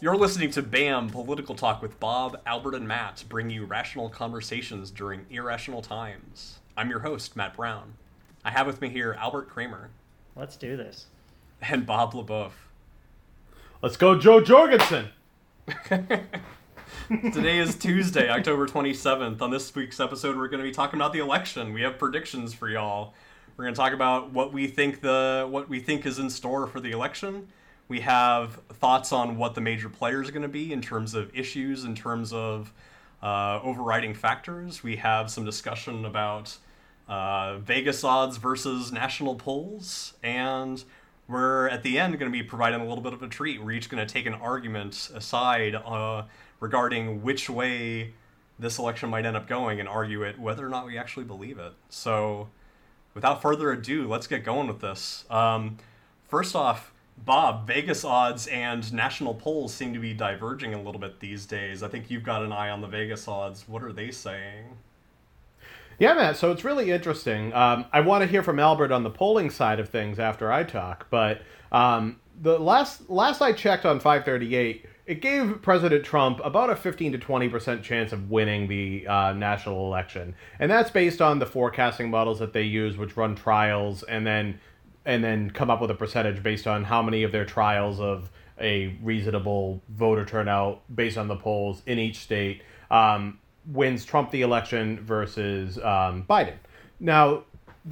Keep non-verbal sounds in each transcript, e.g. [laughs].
You're listening to BAM Political Talk with Bob, Albert, and Matt, bring you rational conversations during irrational times. I'm your host, Matt Brown. I have with me here Albert Kramer Let's do this. and Bob LeBoeuf. Let's go, Jo Jorgensen. [laughs] Today is Tuesday, October 27th. On this week's episode, we're going to be talking about the election. We have predictions for y'all. We're going to talk about what we think the what we think is in store for the election. We have thoughts on what the major players are going to be in terms of issues, in terms of uh, overriding factors. We have some discussion about uh, Vegas odds versus national polls, and we're at the end going to be providing a little bit of a treat. We're each going to take an argument aside uh, regarding which way this election might end up going and argue it whether or not we actually believe it. So, without further ado, let's get going with this. Um, first off, Bob, Vegas odds and national polls seem to be diverging a little bit these days. I think you've got an eye on the Vegas odds. What are they saying? Yeah, Matt. So it's really interesting. Um, I want to hear from Albert on the polling side of things after I talk, but um, the last last I checked on 538, it gave President Trump about a 15 to 20 percent chance of winning the uh, national election, and that's based on the forecasting models that they use, which run trials and then and then come up with a percentage based on how many of their trials of a reasonable voter turnout based on the polls in each state um, wins Trump the election versus um, Biden. Now,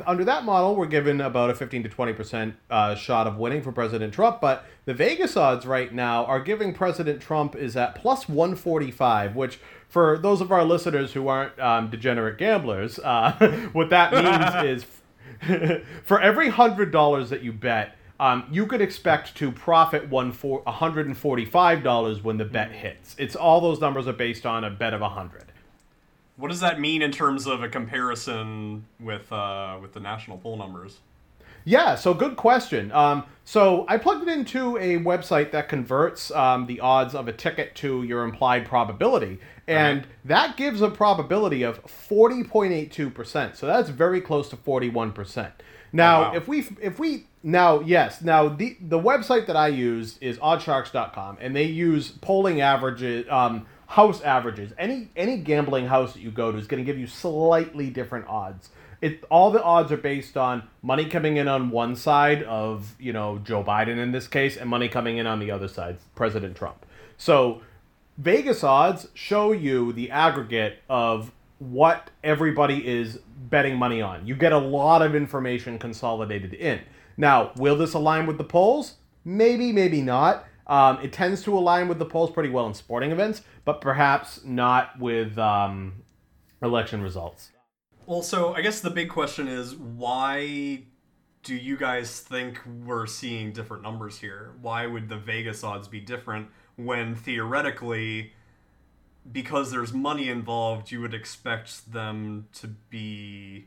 under that model, we're given about a 15 to 20 percent uh, shot of winning for President Trump, but the Vegas odds right now are giving President Trump is at plus 145, which for those of our listeners who aren't um, degenerate gamblers, uh, [laughs] what that means [laughs] is [laughs] for every hundred dollars that you bet, um, you could expect to profit one for hundred and forty-five dollars when the bet hits. It's all those numbers are based on a bet of hundred. What does that mean in terms of a comparison with uh, with the national poll numbers? Yeah, so good question. Um, so I plugged it into a website that converts um, the odds of a ticket to your implied probability, and Okay. that gives a probability of forty point eight two percent. So that's very close to forty one percent. Now, Oh, wow. if we if we now yes now the the website that I use is oddsshark.com, and they use polling averages. Um, house averages any any gambling house that you go to is going to give you slightly different odds it all the odds are based on money coming in on one side of you know Joe Biden in this case and money coming in on the other side President Trump. So Vegas odds show you the aggregate of what everybody is betting money on. You get a lot of information consolidated in. Now will this align with the polls? Maybe maybe not. Um, it tends to align with the polls pretty well in sporting events but perhaps not with um, election results Well, so I guess the big question is why do you guys think we're seeing different numbers here? Why would the Vegas odds be different when theoretically, because there's money involved, you would expect them to be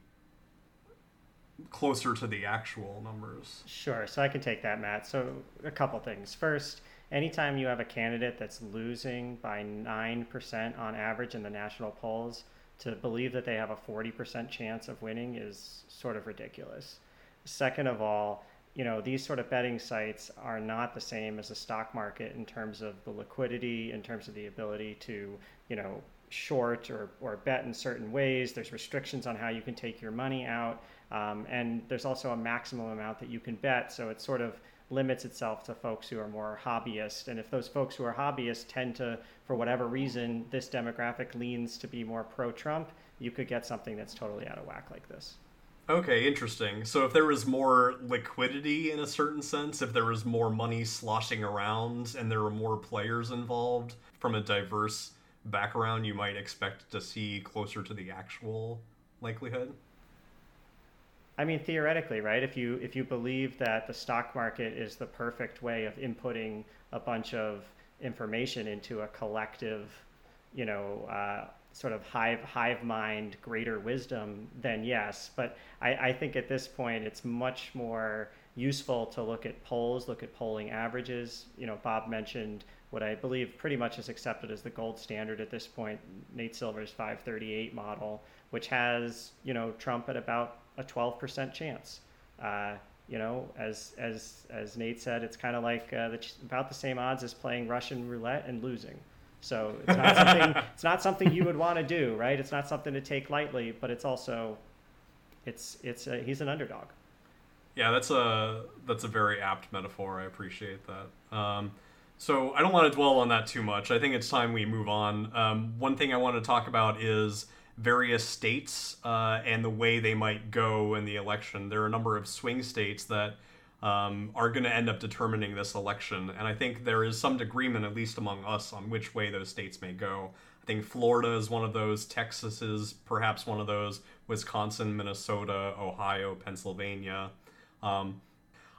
closer to the actual numbers? Sure. So I can take that, Matt. So a couple things. First, anytime you have a candidate that's losing by 9% on average in the national polls, to believe that they have a 40% chance of winning is sort of ridiculous. Second of all, you know, these sort of betting sites are not the same as the stock market in terms of the liquidity, in terms of the ability to, you know, short or, or bet in certain ways. There's restrictions on how you can take your money out. Um, and there's also a maximum amount that you can bet. So it's sort of limits itself to folks who are more hobbyist. And if those folks who are hobbyists tend to, for whatever reason, this demographic leans to be more pro Trump, you could get something that's totally out of whack like this. Okay, interesting. So if there was more liquidity in a certain sense, if there was more money sloshing around and there were more players involved from a diverse background, you might expect to see closer to the actual likelihood. I mean, theoretically, right? If you if you believe that the stock market is the perfect way of inputting a bunch of information into a collective, you know, uh, sort of hive hive mind, greater wisdom, then yes. But I, I think at this point, it's much more useful to look at polls, look at polling averages. You know, Bob mentioned what I believe pretty much is accepted as the gold standard at this point, Nate Silver's 538 model, which has you know Trump at about a 12% chance. Uh, you know, as as as Nate said, it's kind of like uh, the, about the same odds as playing Russian roulette and losing. So it's not something [laughs] it's not something you would want to do, right? It's not something to take lightly, but it's also it's it's a, he's an underdog. Yeah, that's a that's a very apt metaphor. I appreciate that. Um, so I don't want to dwell on that too much. I think it's time we move on. Um, one thing I want to talk about is various states uh, and the way they might go in the election. There are a number of swing states that um, are going to end up determining this election, and I think there is some agreement, at least among us, on which way those states may go. I think Florida is one of those. Texas is perhaps one of those. Wisconsin, Minnesota, Ohio, Pennsylvania. Um,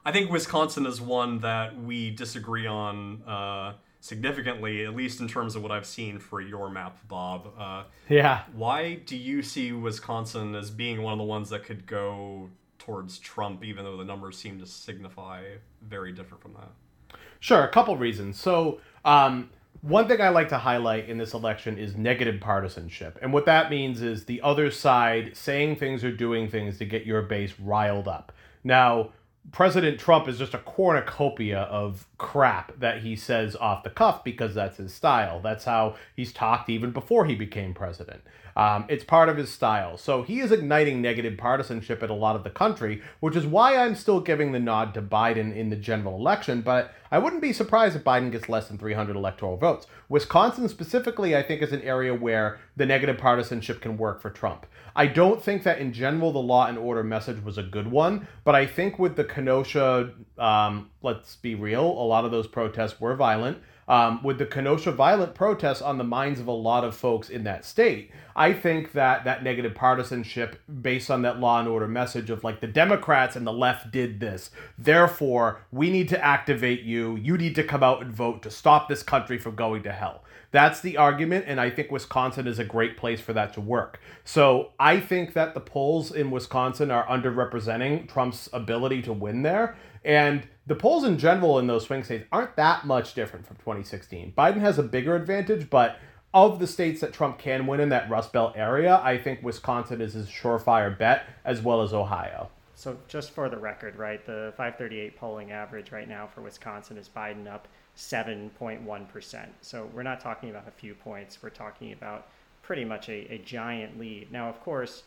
I think Wisconsin is one that we disagree on uh, significantly, at least in terms of what I've seen for your map, Bob. Uh, yeah. Why do you see Wisconsin as being one of the ones that could go towards Trump, even though the numbers seem to signify very different from that? Sure, a couple reasons. So, um, one thing I like to highlight in this election is negative partisanship. And what that means is the other side saying things or doing things to get your base riled up. Now, President Trump is just a cornucopia of crap that he says off the cuff because that's his style. That's how he's talked even before he became president. Um, it's part of his style. So he is igniting negative partisanship in a lot of the country, which is why I'm still giving the nod to Biden in the general election. But I wouldn't be surprised if Biden gets less than 300 electoral votes. Wisconsin, specifically, I think is an area where the negative partisanship can work for Trump. I don't think that in general the law and order message was a good one, but I think with the Kenosha, um, let's be real, a lot of those protests were violent um, with the Kenosha violent protests on the minds of a lot of folks in that state. I think that that negative partisanship, based on that law and order message of like the Democrats and the left did this, therefore we need to activate you. You need to come out and vote to stop this country from going to hell. That's the argument, and I think Wisconsin is a great place for that to work. So I think that the polls in Wisconsin are underrepresenting Trump's ability to win there. And the polls in general in those swing states aren't that much different from 2016. Biden has a bigger advantage, but of the states that Trump can win in that Rust Belt area, I think Wisconsin is his surefire bet, as well as Ohio. So, just for the record, right, the 538 polling average right now for Wisconsin is Biden up 7.1%. So, we're not talking about a few points, we're talking about pretty much a, a giant lead. Now, of course,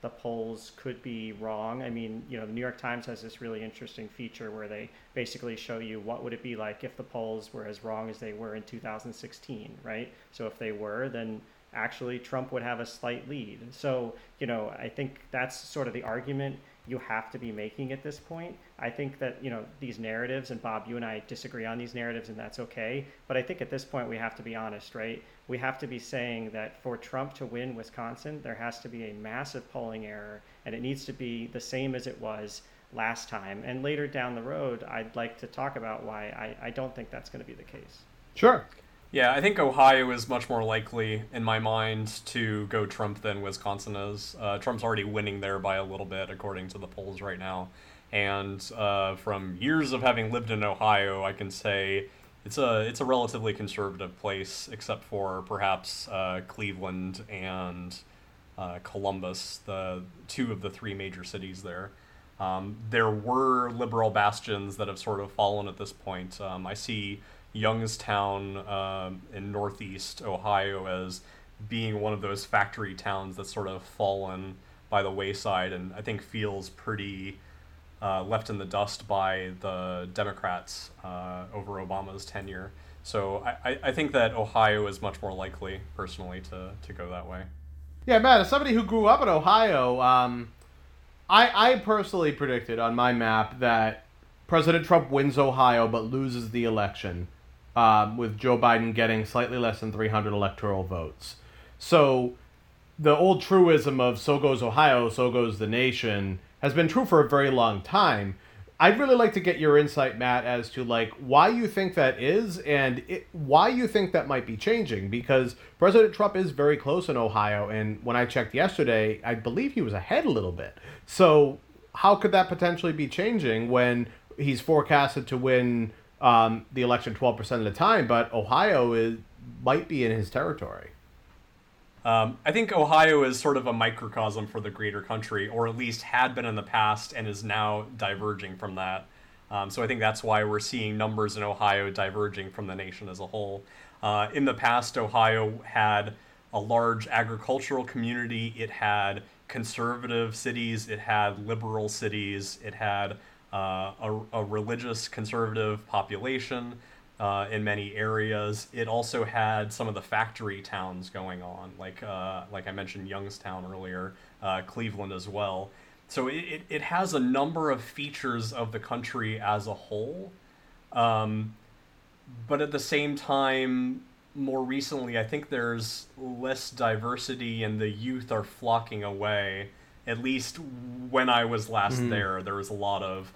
the polls could be wrong. I mean, you know, the New York Times has this really interesting feature where they basically show you what would it be like if the polls were as wrong as they were in 2016, right? So if they were, then actually Trump would have a slight lead. So, you know, I think that's sort of the argument you have to be making at this point. I think that, you know, these narratives, and Bob, you and I disagree on these narratives, and that's okay. But I think at this point we have to be honest, right? We have to be saying that for Trump to win Wisconsin, there has to be a massive polling error, and it needs to be the same as it was last time. And later down the road, I'd like to talk about why I, I don't think that's going to be the case. Sure. Yeah, I think Ohio is much more likely in my mind to go Trump than Wisconsin is. Uh, Trump's already winning there by a little bit, according to the polls right now. And uh, from years of having lived in Ohio, I can say it's a it's a relatively conservative place, except for perhaps uh, Cleveland and uh, Columbus, the two of the three major cities there. Um, there were liberal bastions that have sort of fallen at this point. Um, I see Youngstown um, in Northeast Ohio as being one of those factory towns that's sort of fallen by the wayside and I think feels pretty uh, left in the dust by the Democrats uh, over Obama's tenure. So I, I think that Ohio is much more likely, personally, to, to go that way. Yeah, Matt, as somebody who grew up in Ohio, um, I, I personally predicted on my map that President Trump wins Ohio but loses the election um, with Joe Biden getting slightly less than 300 electoral votes. So the old truism of so goes Ohio, so goes the nation has been true for a very long time. I'd really like to get your insight, Matt, as to like why you think that is and it, why you think that might be changing. Because President Trump is very close in Ohio, and when I checked yesterday, I believe he was ahead a little bit. So how could that potentially be changing when he's forecasted to win um, the election 12% of the time, but Ohio is might be in his territory. Um, I think Ohio is sort of a microcosm for the greater country, or at least had been in the past and is now diverging from that. Um, so I think that's why we're seeing numbers in Ohio diverging from the nation as a whole. Uh, in the past, Ohio had a large agricultural community. It had conservative cities. It had liberal cities. It had uh, a, a, religious conservative population uh, in many areas. It also had some of the factory towns going on, like uh, like I mentioned Youngstown earlier, uh, Cleveland as well. So it, it, it, has a number of features of the country as a whole. Um, but at the same time, more recently, I think there's less diversity and the youth are flocking away. At least when I was last mm-hmm. there, there was a lot of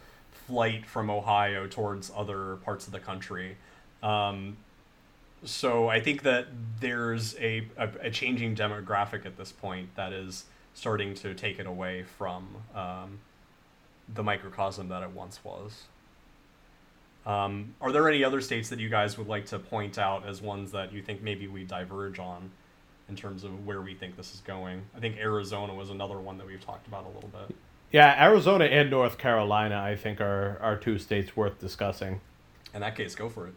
flight from Ohio towards other parts of the country. Um, so I think that there's a, a, a, changing demographic at this point that is starting to take it away from um, the microcosm that it once was. Um, are there any other states that you guys would like to point out as ones that you think maybe we diverge on in terms of where we think this is going? I think Arizona was another one that we've talked about a little bit. Yeah, Arizona and North Carolina, I think, are, are two states worth discussing. In that case, go for it.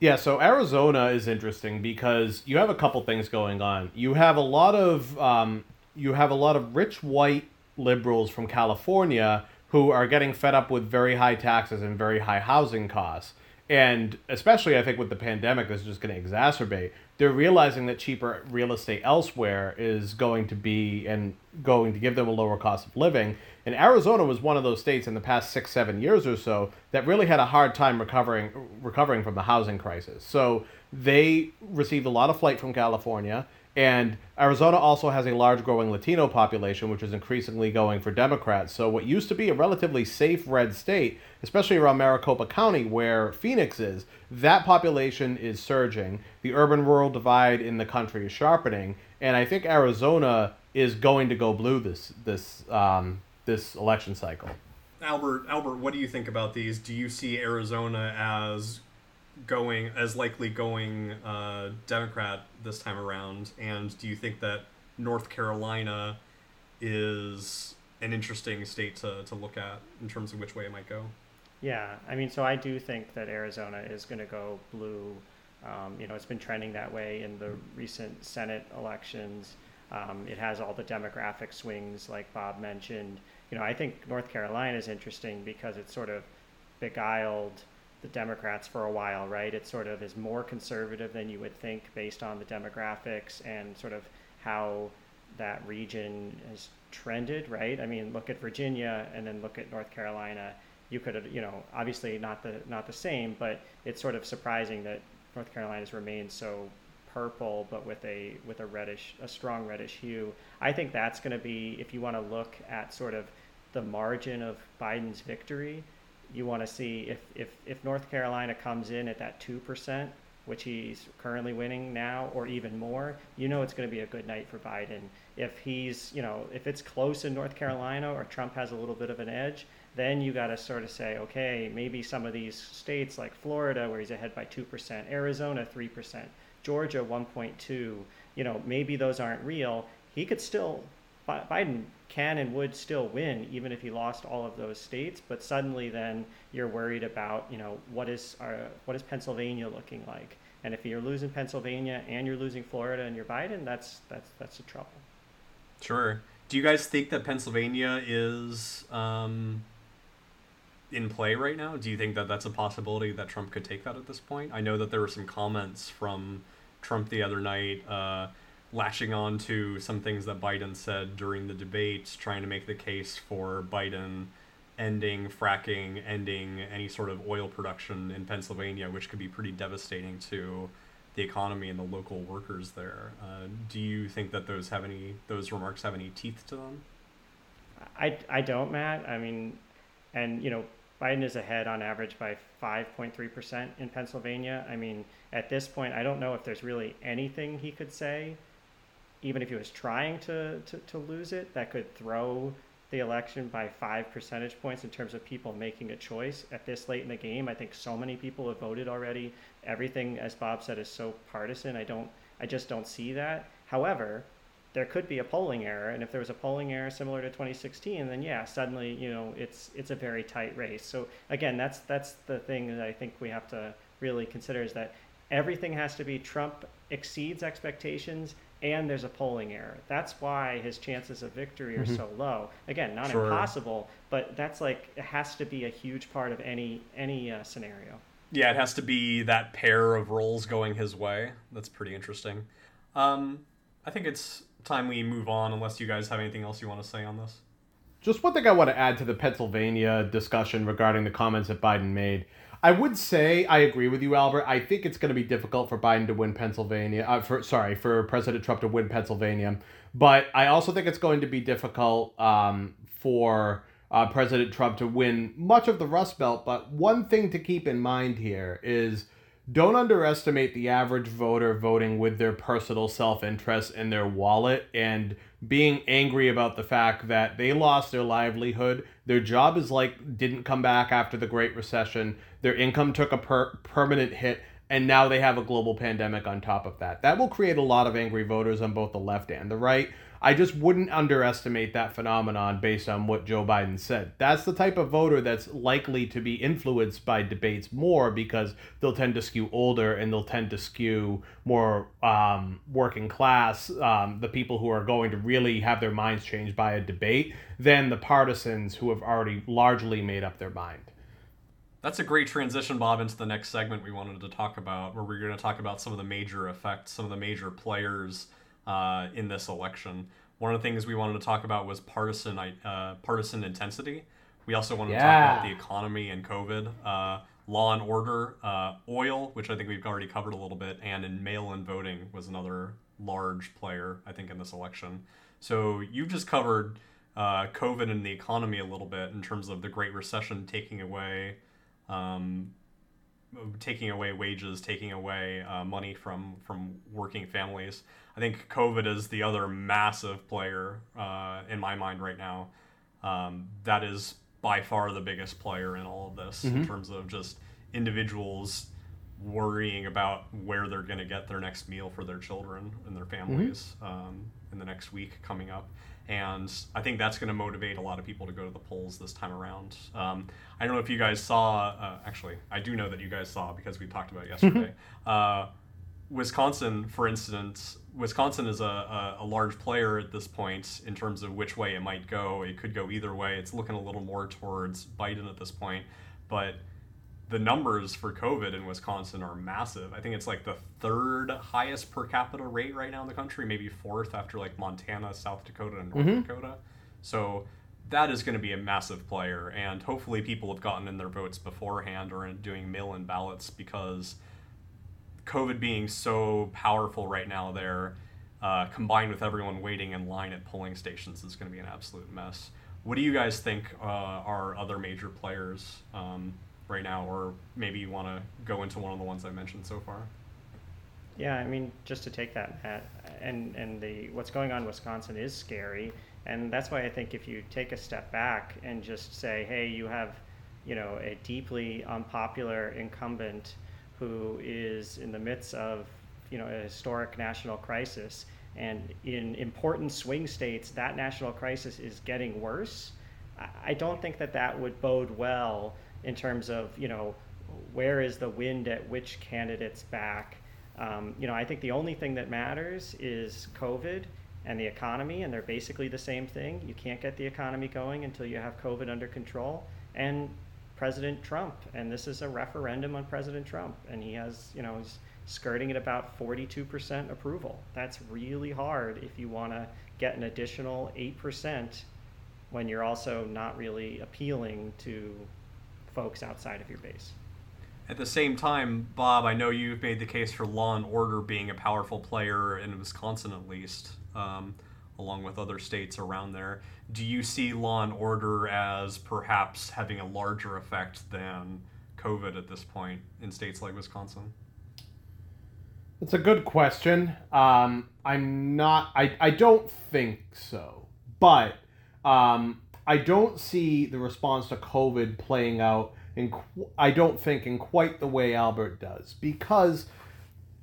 Yeah, so Arizona is interesting because you have a couple things going on. You have a lot of um, you have a lot of rich white liberals from California who are getting fed up with very high taxes and very high housing costs. And especially, I think, with the pandemic, this is just going to exacerbate. They're realizing that cheaper real estate elsewhere is going to be and going to give them a lower cost of living. And Arizona was one of those states in the past six, seven years or so that really had a hard time recovering recovering from the housing crisis. So they received a lot of flight from California. And Arizona also has a large growing Latino population, which is increasingly going for Democrats. So, what used to be a relatively safe red state, especially around Maricopa County, where Phoenix is, that population is surging. The urban rural divide in the country is sharpening. And I think Arizona is going to go blue this, this, um, this election cycle. Albert, Albert, what do you think about these? Do you see Arizona as going as likely going uh, Democrat this time around? And do you think that North Carolina is an interesting state to, to look at in terms of which way it might go? Yeah, I mean, so I do think that Arizona is going to go blue. Um, you know, it's been trending that way in the recent Senate elections. Um, it has all the demographic swings, like Bob mentioned. You know, I think North Carolina is interesting because it's sort of beguiled the Democrats for a while, right? It sort of is more conservative than you would think based on the demographics and sort of how that region has trended, right? I mean, look at Virginia and then look at North Carolina. You could, you know, obviously not the not the same, but it's sort of surprising that North Carolina's remained so purple, but with a with a reddish, a strong reddish hue. I think that's going to be if you want to look at sort of the margin of Biden's victory you want to see if, if, if North Carolina comes in at that 2%, which he's currently winning now, or even more, you know it's going to be a good night for Biden. If he's, you know, if it's close in North Carolina or Trump has a little bit of an edge, then you got to sort of say, okay, maybe some of these states like Florida, where he's ahead by 2%, Arizona, 3%, Georgia, 1.2, you know, maybe those aren't real. He could still, Biden can and would still win even if he lost all of those states but suddenly then you're worried about you know what is our, what is Pennsylvania looking like? And if you're losing Pennsylvania and you're losing Florida and you're Biden that's that's that's a trouble. Sure. Do you guys think that Pennsylvania is um, in play right now? Do you think that that's a possibility that Trump could take that at this point? I know that there were some comments from Trump the other night uh, latching on to some things that Biden said during the debates, trying to make the case for Biden ending fracking, ending any sort of oil production in Pennsylvania, which could be pretty devastating to the economy and the local workers there. Uh, do you think that those have any those remarks have any teeth to them? I, I don't, Matt. I mean, and you know, Biden is ahead on average by 5.3% in Pennsylvania. I mean, at this point, I don't know if there's really anything he could say even if he was trying to, to, to lose it, that could throw the election by five percentage points in terms of people making a choice at this late in the game. I think so many people have voted already. Everything, as Bob said, is so partisan. I don't, I just don't see that. However, there could be a polling error, and if there was a polling error similar to 2016, then yeah, suddenly you know it's it's a very tight race. So again, that's that's the thing that I think we have to really consider is that everything has to be Trump exceeds expectations and there's a polling error. That's why his chances of victory are mm-hmm. so low. Again, not sure. impossible, but that's like it has to be a huge part of any any uh, scenario. Yeah, it has to be that pair of rolls going his way. That's pretty interesting. Um, I think it's time we move on, unless you guys have anything else you want to say on this. Just one thing I want to add to the Pennsylvania discussion regarding the comments that Biden made. I would say I agree with you, Albert. I think it's going to be difficult for Biden to win Pennsylvania. Uh, for sorry, for President Trump to win Pennsylvania, but I also think it's going to be difficult um, for uh, President Trump to win much of the Rust Belt. But one thing to keep in mind here is don't underestimate the average voter voting with their personal self interest in their wallet and being angry about the fact that they lost their livelihood. Their job is like didn't come back after the Great Recession. Their income took a per- permanent hit, and now they have a global pandemic on top of that. That will create a lot of angry voters on both the left and the right. I just wouldn't underestimate that phenomenon based on what Joe Biden said. That's the type of voter that's likely to be influenced by debates more because they'll tend to skew older and they'll tend to skew more um, working class, um, the people who are going to really have their minds changed by a debate, than the partisans who have already largely made up their mind. That's a great transition, Bob, into the next segment we wanted to talk about, where we're going to talk about some of the major effects, some of the major players uh, in this election. One of the things we wanted to talk about was partisan uh, partisan intensity. We also wanted yeah. to talk about the economy and COVID, uh, law and order, uh, oil, which I think we've already covered a little bit, and in mail-in voting was another large player, I think, in this election. So you've just covered uh, COVID and the economy a little bit in terms of the Great Recession taking away um, taking away wages, taking away uh, money from from working families. I think COVID is the other massive player uh, in my mind right now. Um, that is by far the biggest player in all of this mm-hmm. in terms of just individuals worrying about where they're going to get their next meal for their children and their families mm-hmm. um, in the next week coming up and I think that's going to motivate a lot of people to go to the polls this time around. Um, I don't know if you guys saw. Uh, actually, I do know that you guys saw because we talked about yesterday. uh, Wisconsin, for instance, Wisconsin is a, a, a, large player at this point in terms of which way it might go. It could go either way. It's looking a little more towards Biden at this point, but the numbers for COVID in Wisconsin are massive. I think it's like the third highest per capita rate right now in the country, maybe fourth after like Montana, South Dakota, and North mm-hmm. Dakota. So that is going to be a massive player, and hopefully people have gotten in their votes beforehand or doing mail-in ballots because COVID being so powerful right now there, uh, combined with everyone waiting in line at polling stations, is going to be an absolute mess. What do you guys think uh, are other major players? Um, right now, or maybe you want to go into one of the ones I mentioned so far. Yeah, I mean, just to take that, Matt, and and the what's going on in Wisconsin is scary, and that's why I think if you take a step back and just say, hey, you have, you know, a deeply unpopular incumbent who is in the midst of, you know, a historic national crisis, and in important swing states, that national crisis is getting worse. I don't think that that would bode well in terms of you know where is the wind at which candidates back. Um, you know, I think the only thing that matters is COVID and the economy, and they're basically the same thing. You can't get the economy going until you have COVID under control. And President Trump, and this is a referendum on President Trump, and he has, you know, he's skirting at about 42% approval. That's really hard if you want to get an additional 8% when you're also not really appealing to folks outside of your base. At the same time, Bob, I know you've made the case for law and order being a powerful player in Wisconsin, at least, um, along with other states around there. Do you see law and order as perhaps having a larger effect than COVID at this point in states like Wisconsin? It's a good question. Um, I'm not. I, I don't think so, but um, I don't see the response to COVID playing out in I don't think in quite the way Albert does because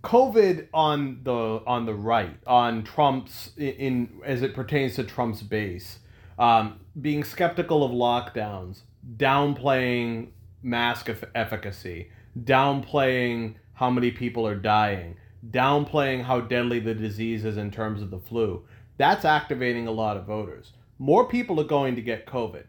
COVID on the on the right, on Trump's in, in as it pertains to Trump's base, um, being skeptical of lockdowns, downplaying mask efficacy, downplaying how many people are dying, downplaying how deadly the disease is in terms of the flu. That's activating a lot of voters. More people are going to get COVID.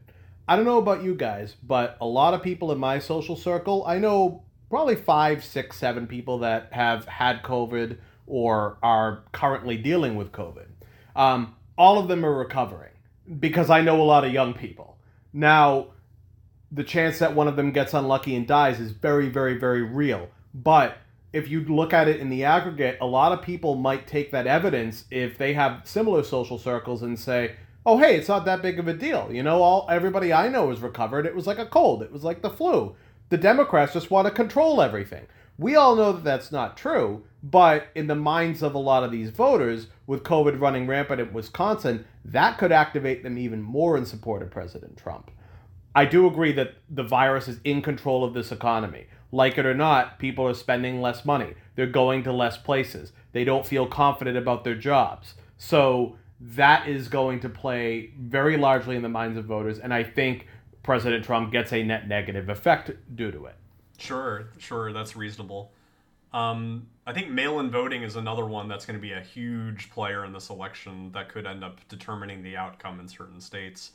I don't know about you guys, but a lot of people in my social circle, I know probably five, six, seven people that have had COVID or are currently dealing with COVID. Um, all of them are recovering because I know a lot of young people. Now, the chance that one of them gets unlucky and dies is very, very, very real. But if you look at it in the aggregate, a lot of people might take that evidence if they have similar social circles and say, "Oh, hey, it's not that big of a deal." You know, all everybody I know is recovered. It was like a cold. It was like the flu. The Democrats just want to control everything. We all know that that's not true, but in the minds of a lot of these voters, with COVID running rampant in Wisconsin, that could activate them even more in support of President Trump. I do agree that the virus is in control of this economy. Like it or not, people are spending less money. They're going to less places. They don't feel confident about their jobs. So that is going to play very largely in the minds of voters. And I think President Trump gets a net negative effect due to it. Sure, sure, that's reasonable. Um, I think mail in voting is another one that's going to be a huge player in this election that could end up determining the outcome in certain states.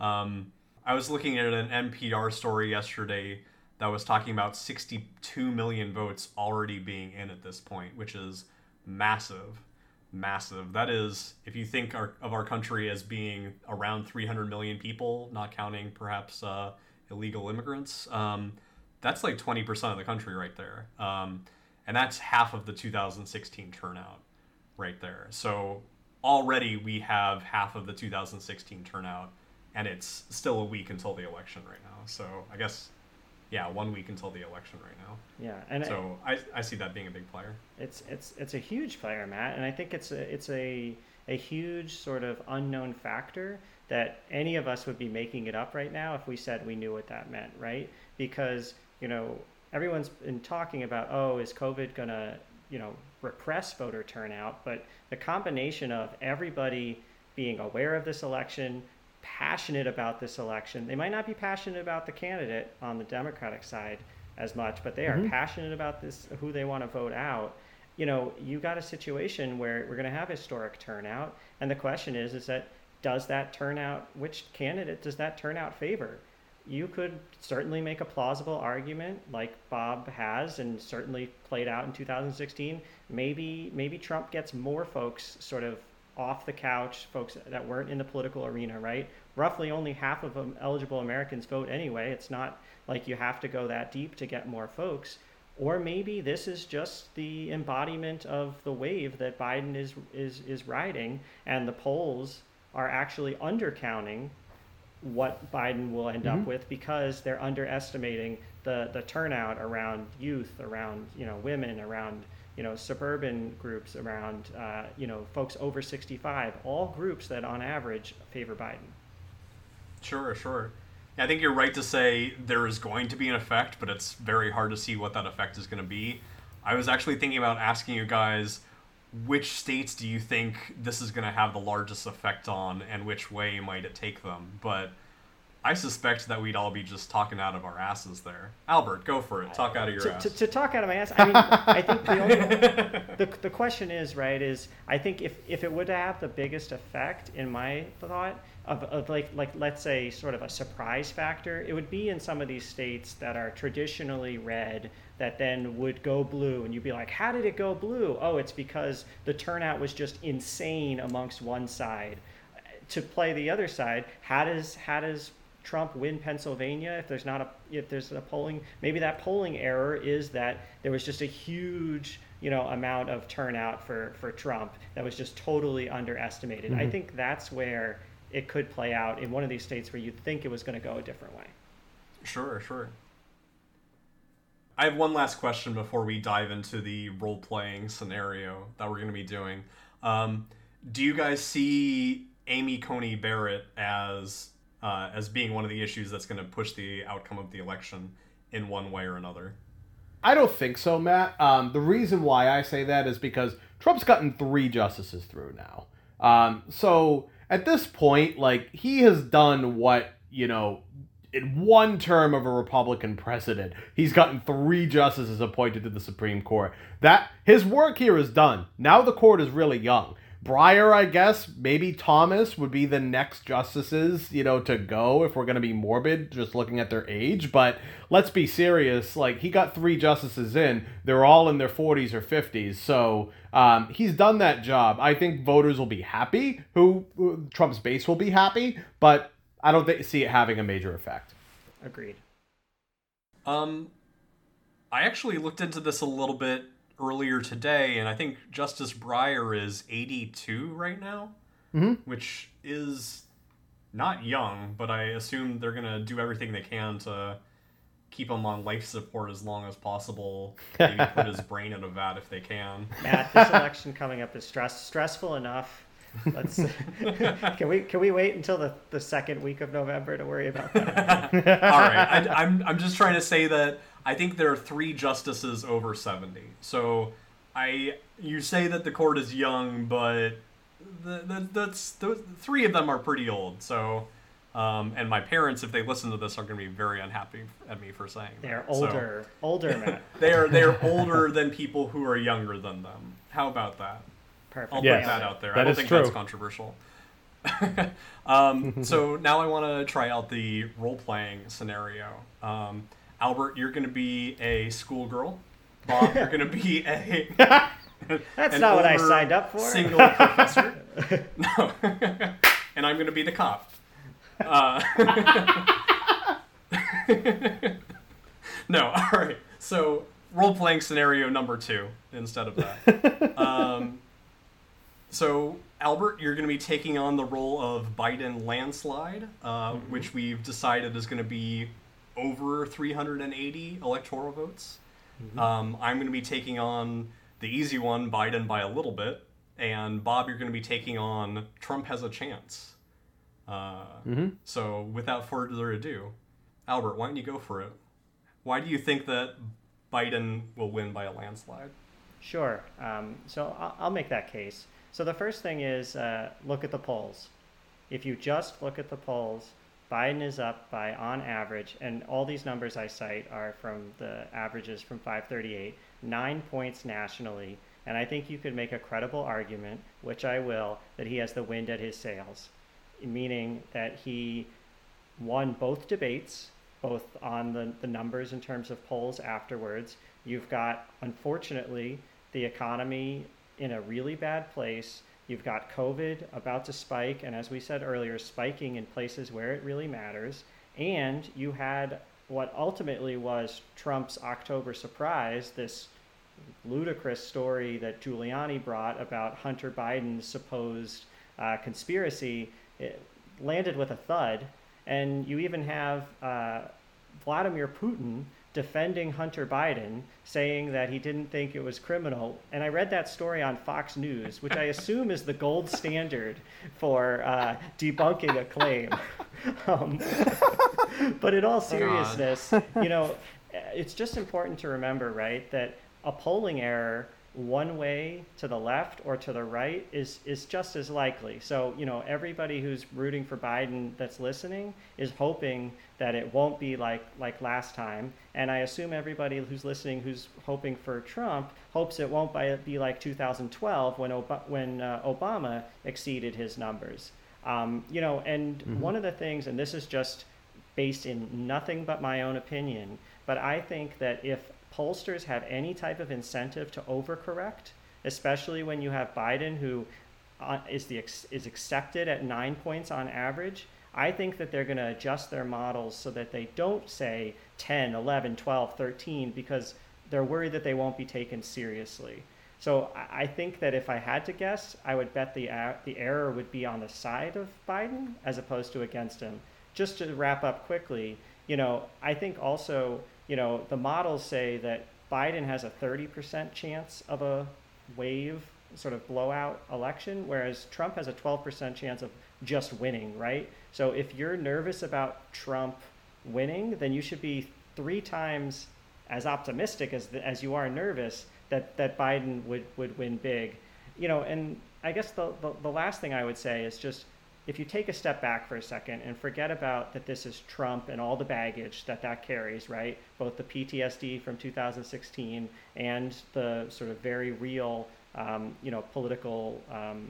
Um, I was looking at an NPR story yesterday that was talking about 62 million votes already being in at this point, which is massive massive. That is, if you think our, of our country as being around 300 million people, not counting perhaps uh, illegal immigrants, um, that's like 20% of the country right there. Um, and that's half of the 2016 turnout right there. So already we have half of the 2016 turnout, and it's still a week until the election right now. So I guess yeah, one week until the election right now. Yeah, and so I, I see that being a big player. It's it's it's a huge player, Matt, and I think it's a it's a a huge sort of unknown factor that any of us would be making it up right now if we said we knew what that meant, right? Because you know everyone's been talking about oh is COVID gonna you know repress voter turnout, but the combination of everybody being aware of this election, passionate about this election. They might not be passionate about the candidate on the Democratic side as much, but they are mm-hmm. passionate about this who they want to vote out. You know, you got a situation where we're going to have historic turnout, and the question is, is that does that turnout, which candidate does that turnout favor? You could certainly make a plausible argument, like Bob has, and certainly played out in 2016. Maybe maybe Trump gets more folks sort of off the couch, folks that weren't in the political arena, right? Roughly only half of eligible Americans vote anyway. It's not like you have to go that deep to get more folks. Or maybe this is just the embodiment of the wave that Biden is is is riding, and the polls are actually undercounting what Biden will end mm-hmm. up with because they're underestimating the the turnout around youth, around you know women, around you know, suburban groups around, uh, you know, folks over 65, all groups that on average favor Biden. Sure, sure. I think you're right to say there is going to be an effect, but it's very hard to see what that effect is going to be. I was actually thinking about asking you guys which states do you think this is going to have the largest effect on and which way might it take them? But I suspect that we'd all be just talking out of our asses there. Albert, go for it. Talk out of your to, ass. To, to, talk out of my ass, I mean, I think the, only, [laughs] the, the question is, right, is I think if, if it would have the biggest effect, in my thought, of, of like, like, let's say, sort of a surprise factor, it would be in some of these states that are traditionally red that then would go blue. And you'd be like, how did it go blue? Oh, it's because the turnout was just insane amongst one side. To play the other side, how does, how does Trump win Pennsylvania if there's not a if there's a polling maybe that polling error is that there was just a huge you know amount of turnout for for Trump that was just totally underestimated. Mm-hmm. I think that's where it could play out in one of these states where you'd think it was going to go a different way. Sure, sure. I have one last question before we dive into the role playing scenario that we're going to be doing. Um, do you guys see Amy Coney Barrett as uh, as being one of the issues that's going to push the outcome of the election in one way or another. I don't think so, Matt. Um, the reason why I say that is because Trump's gotten three justices through now. Um, so at this point, like he has done what you know in one term of a Republican president, he's gotten three justices appointed to the Supreme Court. That his work here is done. Now the court is really young. Breyer, I guess, maybe Thomas would be the next justices, you know, to go if we're going to be morbid, just looking at their age. But let's be serious. Like, he got three justices in. They're all in their 40s or 50s. So um, he's done that job. I think voters will be happy, who Trump's base will be happy, but I don't th- see it having a major effect. Agreed. Um, I actually looked into this a little bit earlier today, and I think Justice Breyer is 82 right now, mm-hmm. which is not young, but I assume they're gonna do everything they can to keep him on life support as long as possible. Maybe [laughs] put his brain in a vat if they can. Matt, this election coming up is stress stressful enough. Let's [laughs] [laughs] can we can we wait until the, the second week of November to worry about that? All right, I, I'm I'm just trying to say that I think there are three justices over 70. So I you say that the court is young, but the, the, that's those three of them are pretty old. So um, and my parents, if they listen to this, are going to be very unhappy at me for saying they're that. older, so, older men. [laughs] they're they're older than people who are younger than them. How about that? Perfect. I'll yes, put that out there. That I don't think true. that's controversial. [laughs] um, [laughs] so now I want to try out the role playing scenario. Um, Albert, you're going to be a schoolgirl. [laughs] Bob, you're going to be a. [laughs] That's not what I signed up for. Single professor. [laughs] no. and I'm going to be the cop. Uh, no, all right. So role playing scenario number two instead of that. Um, so Albert, you're going to be taking on the role of Biden landslide, uh, mm-hmm. which we've decided is going to be over 380 electoral votes. Mm-hmm. Um, I'm going to be taking on the easy one, Biden by a little bit, and Bob, you're going to be taking on Trump has a chance. Uh, mm-hmm. So, without further ado, Albert, why don't you go for it? Why do you think that Biden will win by a landslide? Sure. Um, so I'll, I'll, make that case. So the first thing is uh, look at the polls. If you just look at the polls, Biden is up by, on average, and all these numbers I cite are from the averages from 538, nine points nationally. And I think you could make a credible argument, which I will, that he has the wind at his sails, meaning that he won both debates, both on the, the numbers in terms of polls afterwards. You've got, unfortunately, the economy in a really bad place You've got COVID about to spike, and as we said earlier, spiking in places where it really matters. And you had what ultimately was Trump's October surprise, this ludicrous story that Giuliani brought about Hunter Biden's supposed uh, conspiracy. It landed with a thud. And you even have uh, Vladimir Putin defending Hunter Biden, saying that he didn't think it was criminal. And I read that story on Fox News, which I assume is the gold standard for uh, debunking a claim. [laughs] um, but in all seriousness, you know, it's just important to remember, right, that a polling error one way to the left or to the right is is just as likely. So, you know, everybody who's rooting for Biden that's listening is hoping that it won't be like like last time. And I assume everybody who's listening who's hoping for Trump hopes it won't be like 2012 when Ob- when uh, Obama exceeded his numbers. Um, you know, and mm-hmm. one of the things and this is just based in nothing but my own opinion, but I think that if pollsters have any type of incentive to overcorrect, especially when you have Biden, who uh, is the is accepted at nine points on average. I think that they're going to adjust their models so that they don't say 10, 11, 12, 13 because they're worried that they won't be taken seriously. So I think that if I had to guess, I would bet the the error would be on the side of Biden as opposed to against him. Just to wrap up quickly, you know, I think also you know, the models say that Biden has a 30% chance of a wave sort of blowout election, whereas Trump has a 12% chance of just winning, right? So if you're nervous about Trump winning, then you should be three times as optimistic as the, as you are nervous that that Biden would would win big, you know. And I guess the, the the last thing I would say is just if you take a step back for a second and forget about that this is Trump and all the baggage that that carries, right? Both the PTSD from 2016 and the sort of very real, um, you know, political um,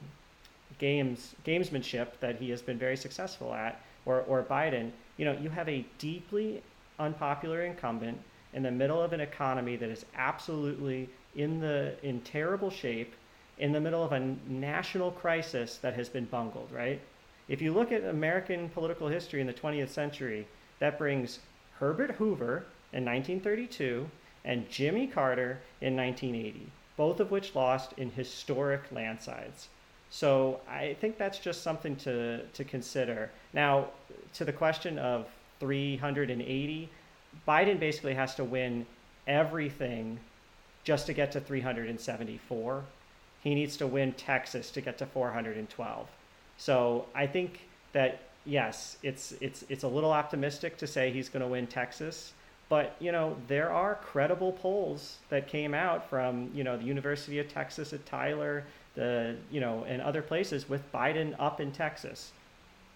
games gamesmanship that he has been very successful at, or or Biden. You know, you have a deeply unpopular incumbent in the middle of an economy that is absolutely in the in terrible shape in the middle of a national crisis that has been bungled, right? If you look at American political history in the 20th century, that brings Herbert Hoover in 1932 and Jimmy Carter in 1980, both of which lost in historic landslides. So I think that's just something to, to consider. Now, to the question of 380, Biden basically has to win everything just to get to 374. He needs to win Texas to get to 412. So I think that yes, it's it's it's a little optimistic to say he's going to win Texas, but you know there are credible polls that came out from you know the University of Texas at Tyler, the you know and other places with Biden up in Texas.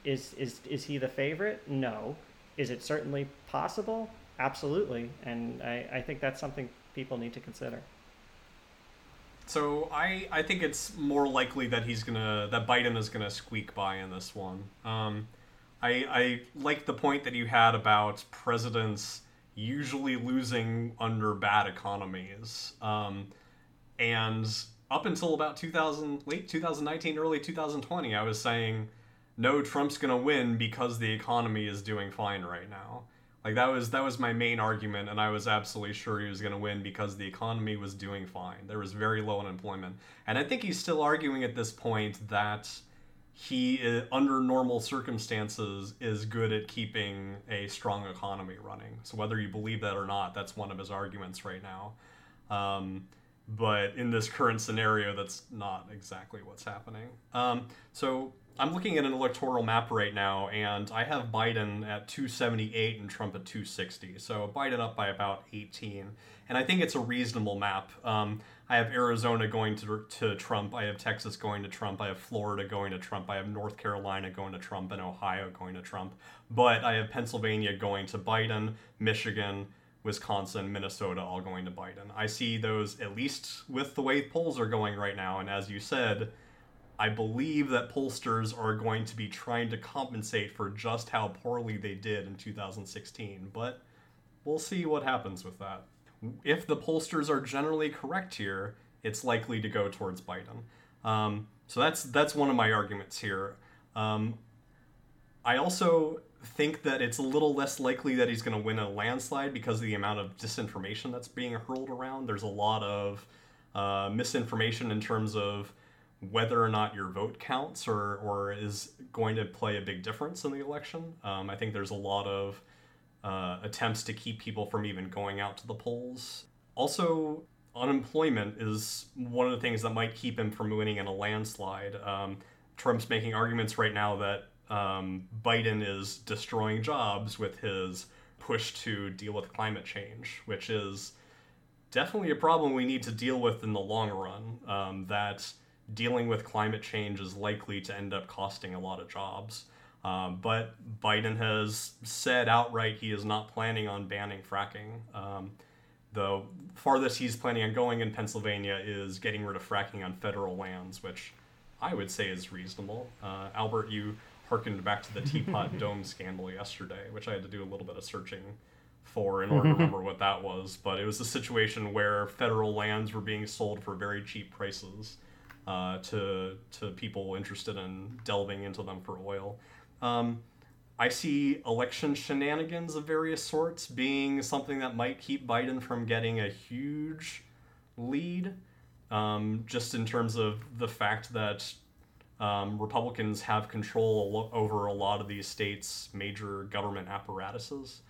Is is is he the favorite? No. Is it certainly possible? Absolutely, and I, I think that's something people need to consider. So I I think it's more likely that he's gonna that Biden is gonna squeak by in this one. Um, I I like the point that you had about presidents usually losing under bad economies. Um, and up until about 2000 late 2019 early 2020 I was saying no Trump's to win because the economy is doing fine right now. Like that was that was my main argument, and I was absolutely sure he was going to win because the economy was doing fine. There was very low unemployment, and I think he's still arguing at this point that he, under normal circumstances, is good at keeping a strong economy running. So whether you believe that or not, that's one of his arguments right now. Um, but in this current scenario, that's not exactly what's happening. Um, so I'm looking at an electoral map right now, and I have Biden at 278 and Trump at 260. So Biden up by about 18, and I think it's a reasonable map. Um, I have Arizona going to, to Trump. I have Texas going to Trump. I have Florida going to Trump. I have North Carolina going to Trump and Ohio going to Trump. But I have Pennsylvania going to Biden, Michigan, Wisconsin, Minnesota all going to Biden. I see those at least with the way polls are going right now. And as you said, I believe that pollsters are going to be trying to compensate for just how poorly they did in 2016, but we'll see what happens with that. If the pollsters are generally correct here, it's likely to go towards Biden. Um, so that's that's one of my arguments here. Um, I also think that it's a little less likely that he's going to win a landslide because of the amount of disinformation that's being hurled around. There's a lot of uh, misinformation in terms of whether or not your vote counts or, or is going to play a big difference in the election. Um, I think there's a lot of uh, attempts to keep people from even going out to the polls. Also, unemployment is one of the things that might keep him from winning in a landslide. Um, Trump's making arguments right now that um, Biden is destroying jobs with his push to deal with climate change, which is definitely a problem we need to deal with in the long run. Um, that dealing with climate change is likely to end up costing a lot of jobs. Um, but Biden has said outright he is not planning on banning fracking. Um, the farthest he's planning on going in Pennsylvania is getting rid of fracking on federal lands, which I would say is reasonable. Uh, Albert, you harkened back to the Teapot [laughs] Dome scandal yesterday, which I had to do a little bit of searching for in order to [laughs] remember what that was. But it was a situation where federal lands were being sold for very cheap prices uh, to to people interested in delving into them for oil. Um, I see election shenanigans of various sorts being something that might keep Biden from getting a huge lead, um, just in terms of the fact that um, Republicans have control over a lot of these states' major government apparatuses.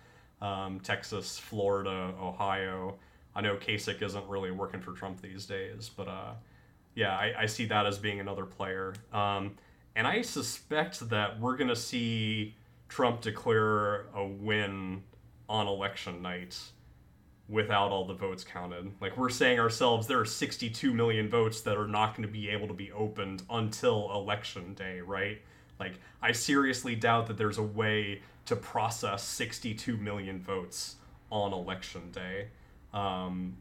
Um, Texas, Florida, Ohio. I know Kasich isn't really working for Trump these days, but uh, yeah, I, I see that as being another player. Um, and I suspect that we're going to see Trump declare a win on election night without all the votes counted. Like we're saying ourselves, there are 62 million votes that are not going to be able to be opened until election day, right? Like I seriously doubt that there's a way to process 62 million votes on election day. Um,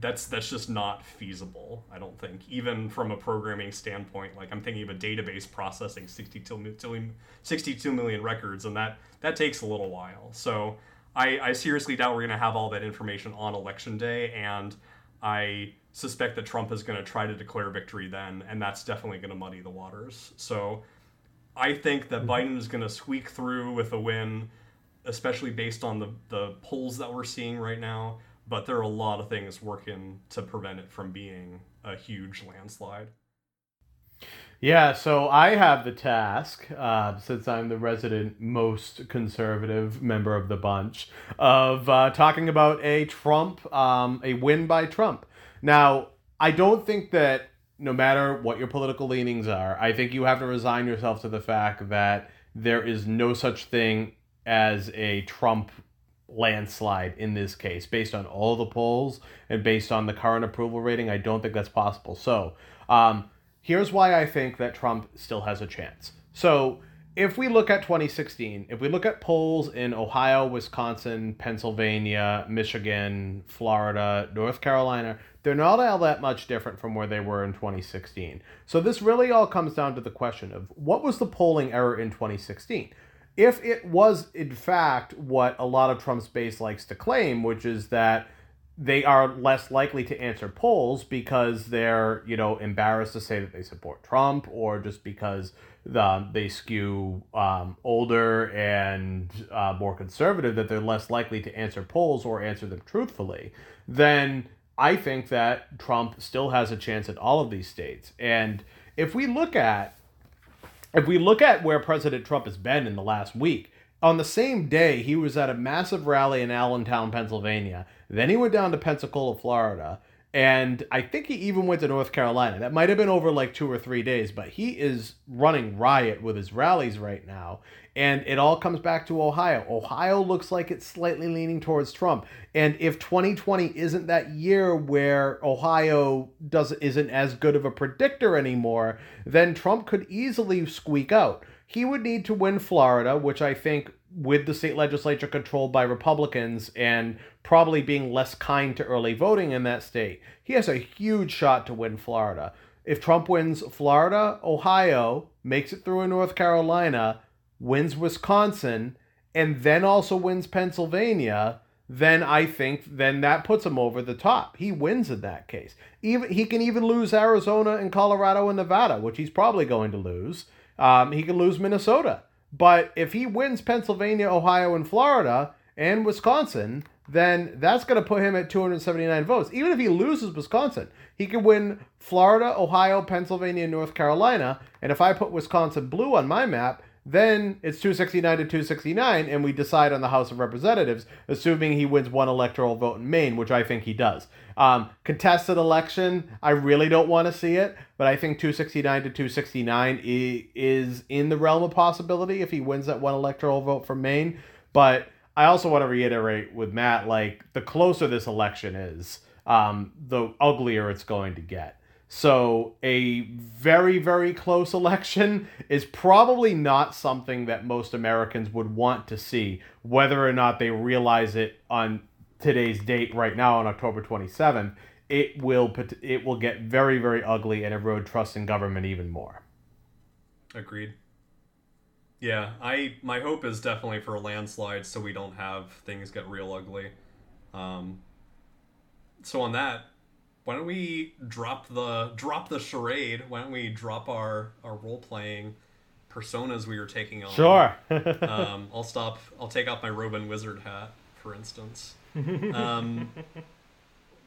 that's that's just not feasible. I don't think, even from a programming standpoint. Like I'm thinking of a database processing 62 62 million records, and that that takes a little while. So I, I seriously doubt we're going to have all that information on election day, and I suspect that Trump is going to try to declare victory then, and that's definitely going to muddy the waters. So I think that mm-hmm. Biden is going to squeak through with a win, especially based on the, the polls that we're seeing right now. But there are a lot of things working to prevent it from being a huge landslide. Yeah, so I have the task, uh, since I'm the resident most conservative member of the bunch, of uh, talking about a Trump, um, a win by Trump. Now, I don't think that no matter what your political leanings are, I think you have to resign yourself to the fact that there is no such thing as a Trump landslide in this case. Based on all the polls and based on the current approval rating, I don't think that's possible. So, um, here's why I think that Trump still has a chance. So, if we look at 2016, if we look at polls in Ohio, Wisconsin, Pennsylvania, Michigan, Florida, North Carolina, they're not all that much different from where they were in 2016. So, this really all comes down to the question of what was the polling error in 2016? If it was, in fact, what a lot of Trump's base likes to claim, which is that they are less likely to answer polls because they're you know embarrassed to say that they support Trump or just because the, they skew um, older and uh, more conservative that they're less likely to answer polls or answer them truthfully then I think that Trump still has a chance in all of these states. And if we look at if we look at where President Trump has been in the last week on the same day he was at a massive rally in Allentown Pennsylvania. Then he went down to Pensacola, Florida, and I think he even went to North Carolina. That might have been over like two or three days, but he is running riot with his rallies right now. And it all comes back to Ohio. Ohio looks like it's slightly leaning towards Trump. And if 2020 isn't that year where Ohio does isn't as good of a predictor anymore, then Trump could easily squeak out. He would need to win Florida, which I think with the state legislature controlled by Republicans and probably being less kind to early voting in that state, he has a huge shot to win Florida. If Trump wins Florida, Ohio, makes it through in North Carolina, wins Wisconsin, and then also wins Pennsylvania, then I think then that puts him over the top. He wins in that case. Even he can even lose Arizona and Colorado and Nevada, which he's probably going to lose. Um, he can lose Minnesota. But if he wins Pennsylvania, Ohio, and Florida and Wisconsin, then that's going to put him at 279 votes. Even if he loses Wisconsin, he can win Florida, Ohio, Pennsylvania, North Carolina. And if I put Wisconsin blue on my map, then it's 269 to 269, and we decide on the House of Representatives, assuming he wins one electoral vote in Maine, which I think he does. Um, contested election, I really don't want to see it, but I think 269 to 269 is in the realm of possibility if he wins that one electoral vote from Maine. But I also want to reiterate with Matt, like, the closer this election is, um, the uglier it's going to get. So a very, very close [laughs] election is probably not something that most Americans would want to see, whether or not they realize it on today's date right now on October 27th. It will it will get very, very ugly and erode trust in government even more. Agreed. Yeah, I my hope is definitely for a landslide, so we don't have things get real ugly. Um, so on that, why don't we drop the drop the charade? Why don't we drop our our role playing personas we were taking on? Sure. [laughs] um, [laughs] I'll stop. I'll take off my Robin Wizard hat, for instance. [laughs] Um,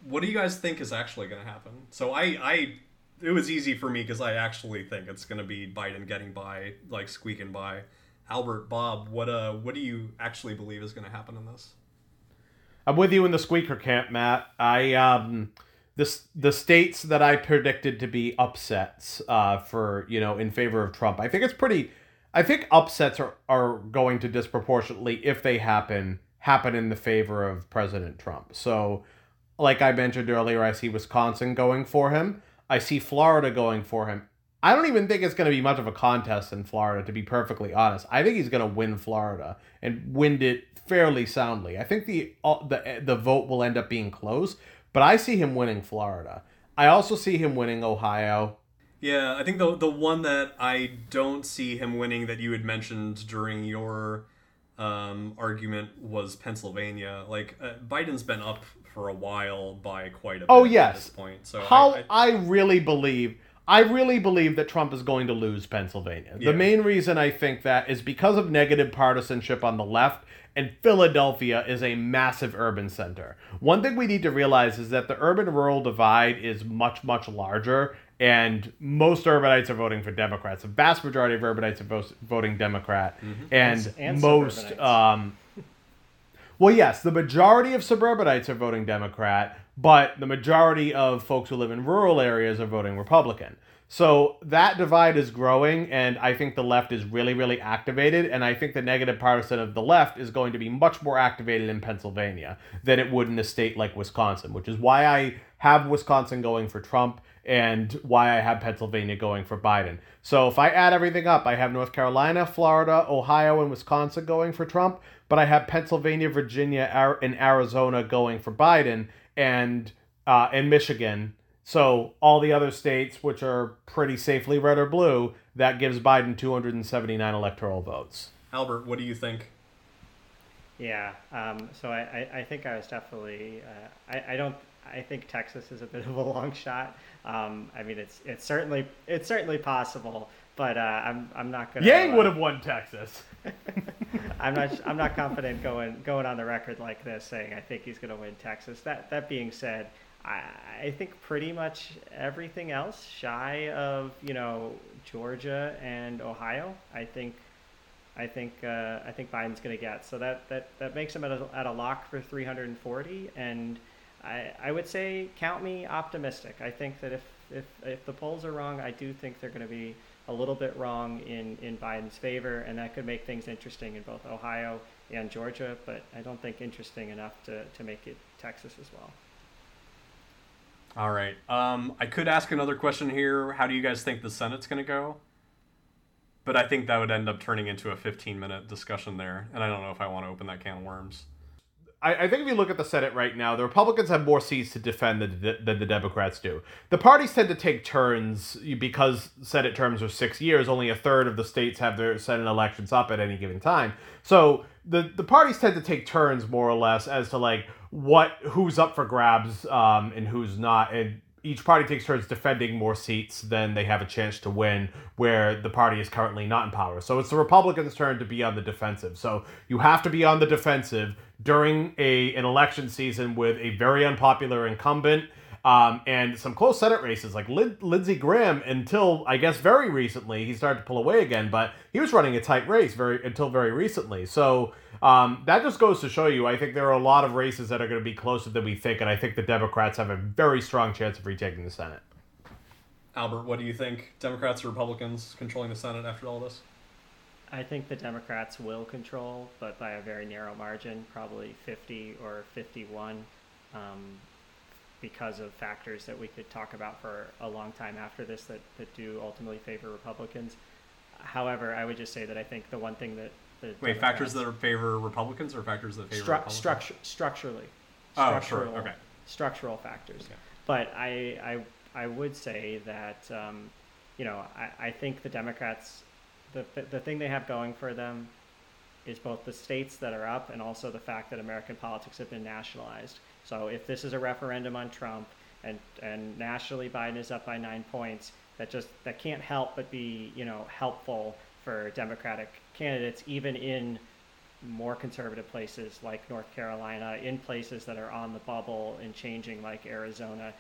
what do you guys think is actually going to happen? So I, I, it was easy for me because I actually think it's going to be Biden getting by, like squeaking by. Albert, Bob, what uh, what do you actually believe is going to happen in this? I'm with you in the squeaker camp, Matt. I um the the states that I predicted to be upsets uh, for you know in favor of Trump. I think it's pretty. I think upsets are, are going to disproportionately, if they happen, happen in the favor of President Trump. So, like I mentioned earlier, I see Wisconsin going for him. I see Florida going for him. I don't even think it's going to be much of a contest in Florida, to be perfectly honest. I think he's going to win Florida and win it fairly soundly. I think the the the vote will end up being close, but I see him winning Florida. I also see him winning Ohio. Yeah, I think the the one that I don't see him winning that you had mentioned during your um, argument was Pennsylvania. Like uh, Biden's been up for a while by quite a bit oh, yes. at this point. So How I, I, really believe I really believe that Trump is going to lose Pennsylvania. Yeah. The main reason I think that is because of negative partisanship on the left and Philadelphia is a massive urban center. One thing we need to realize is that the urban rural divide is much much larger and most urbanites are voting for Democrats. The vast majority of urbanites are voting Democrat, and, And most um, well, yes, the majority of suburbanites are voting Democrat, but the majority of folks who live in rural areas are voting Republican. So that divide is growing, and I think the left is really, really activated. And I think the negative partisan of the left is going to be much more activated in Pennsylvania than it would in a state like Wisconsin, which is why I have Wisconsin going for Trump and why I have Pennsylvania going for Biden. So if I add everything up, I have North Carolina, Florida, Ohio, and Wisconsin going for Trump, but I have Pennsylvania, Virginia, Ar- and Arizona going for Biden, and uh, and Michigan. So all the other states, which are pretty safely red or blue, that gives Biden 279 electoral votes. Albert, what do you think? Yeah. Um, so I, I, I think I was definitely. Uh, I, I don't. I think Texas is a bit [laughs] of a long shot. Um, I mean, it's it's certainly it's certainly possible, but uh, I'm I'm not gonna. Yang uh, would have won Texas. I'm not. I'm not confident going going on the record like this, saying I think he's going to win Texas. That that being said, I, I think pretty much everything else, shy of you know Georgia and Ohio, I think. I think uh, I think Biden's going to get so that, that, that makes him at a, at a lock for 340, and I, I would say count me optimistic. I think that if, if if the polls are wrong, I do think they're going to be a little bit wrong in, in Biden's favor, and that could make things interesting in both Ohio and Georgia, but I don't think interesting enough to, to make it Texas as well. All right. Um, I could ask another question here. How do you guys think the Senate's going to go? But I think that would end up turning into a 15 minute discussion there, and I don't know if I want to open that can of worms. I, I think if you look at the Senate right now, the Republicans have more seats to defend than, than the Democrats do. The parties tend to take turns because Senate terms are six years. Only a third of the states have their Senate elections up at any given time. So the the parties tend to take turns more or less as to like what who's up for grabs um, and who's not. And each party takes turns defending more seats than they have a chance to win where the party is currently not in power. So it's the Republicans' turn to be on the defensive. So you have to be on the defensive during a an election season with a very unpopular incumbent um, and some close Senate races like Lin- Lindsey Graham until I guess very recently he started to pull away again, but he was running a tight race very until very recently. So um, that just goes to show you. I think there are a lot of races that are going to be closer than we think, and I think the Democrats have a very strong chance of retaking the Senate. Albert, what do you think? Democrats or Republicans controlling the Senate after all this? I think the Democrats will control, but by a very narrow margin, probably 50 or 51, um, because of factors that we could talk about for a long time after this that, that do ultimately favor Republicans. However, I would just say that I think the one thing that Wait, factors that are favor Republicans or factors that favor Stru- Republicans? structure structurally, Oh, sure, structural, okay. structural factors. Okay. But I, I, I would say that, um, you know, I, I think the Democrats, the, the, the thing they have going for them is both the states that are up and also the fact that American politics have been nationalized. So if this is a referendum on Trump and, and nationally Biden is up by nine points, that just that can't help but be you know helpful for Democratic candidates, even in more conservative places like North Carolina, in places that are on the bubble and changing like Arizona,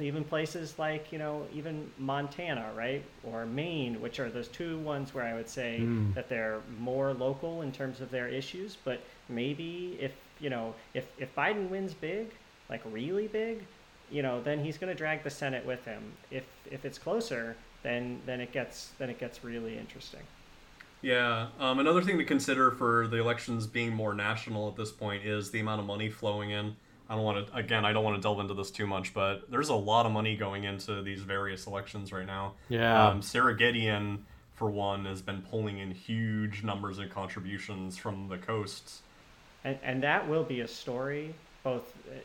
even places like you know even Montana, right, or Maine, which are those two ones where I would say hmm. that they're more local in terms of their issues. But maybe if you know if if Biden wins big, like really big, you know, then he's going to drag the Senate with him. If if it's closer, then then it gets then it gets really interesting. Yeah. Um, another thing to consider for the elections being more national at this point is the amount of money flowing in. I don't want to, again, I don't want to delve into this too much, but there's a lot of money going into these various elections right now. Yeah. Um, Sara Gideon, for one, has been pulling in huge numbers of contributions from the coasts. And, and that will be a story, both uh,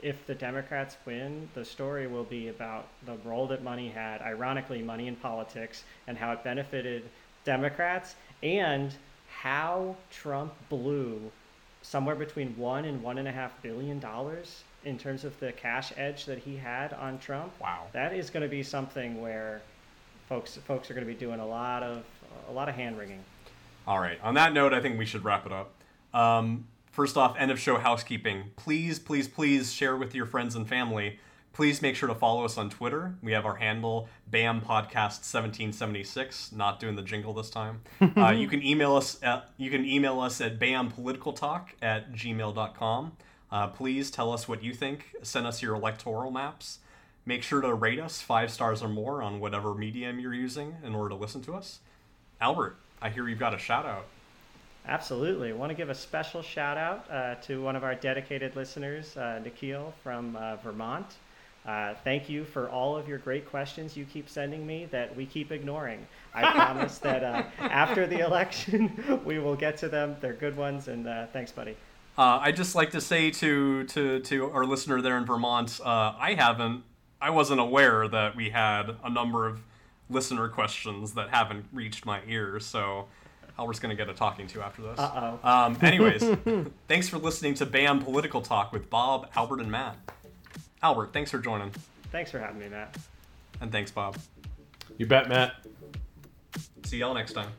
if the Democrats win, the story will be about the role that money had, ironically, money in politics, and how it benefited Democrats, and how Trump blew somewhere between one and one and a half billion dollars in terms of the cash edge that he had on Trump. Wow. That is going to be something where folks folks are going to be doing a lot of a lot of hand wringing. All right. On that note, I think we should wrap it up. Um, first off, end of show housekeeping. Please, please, please share with your friends and family. Please make sure to follow us on Twitter. We have our handle BAM Podcast 1776. Not doing the jingle this time. [laughs] uh, you can email us. At, you can email us at bampoliticaltalk at gmail.com. Uh, please tell us what you think. Send us your electoral maps. Make sure to rate us five stars or more on whatever medium you're using in order to listen to us. Albert, I hear you've got a shout out. Absolutely. I want to give a special shout out uh, to one of our dedicated listeners, uh, Nikhil from uh, Vermont. Uh, thank you for all of your great questions you keep sending me that we keep ignoring. I [laughs] promise that uh, after the election, [laughs] we will get to them. They're good ones, and uh, thanks, buddy. Uh, I'd just like to say to to to our listener there in Vermont, uh, I haven't, I wasn't aware that we had a number of listener questions that haven't reached my ears. So Albert's gonna get a talking to after this. Uh oh. Um, anyways, [laughs] thanks for listening to BAM Political Talk with Bob, Albert, and Matt. Albert, thanks for joining, Thanks for having me, Matt. and thanks, Bob. You bet, Matt. See y'all next time.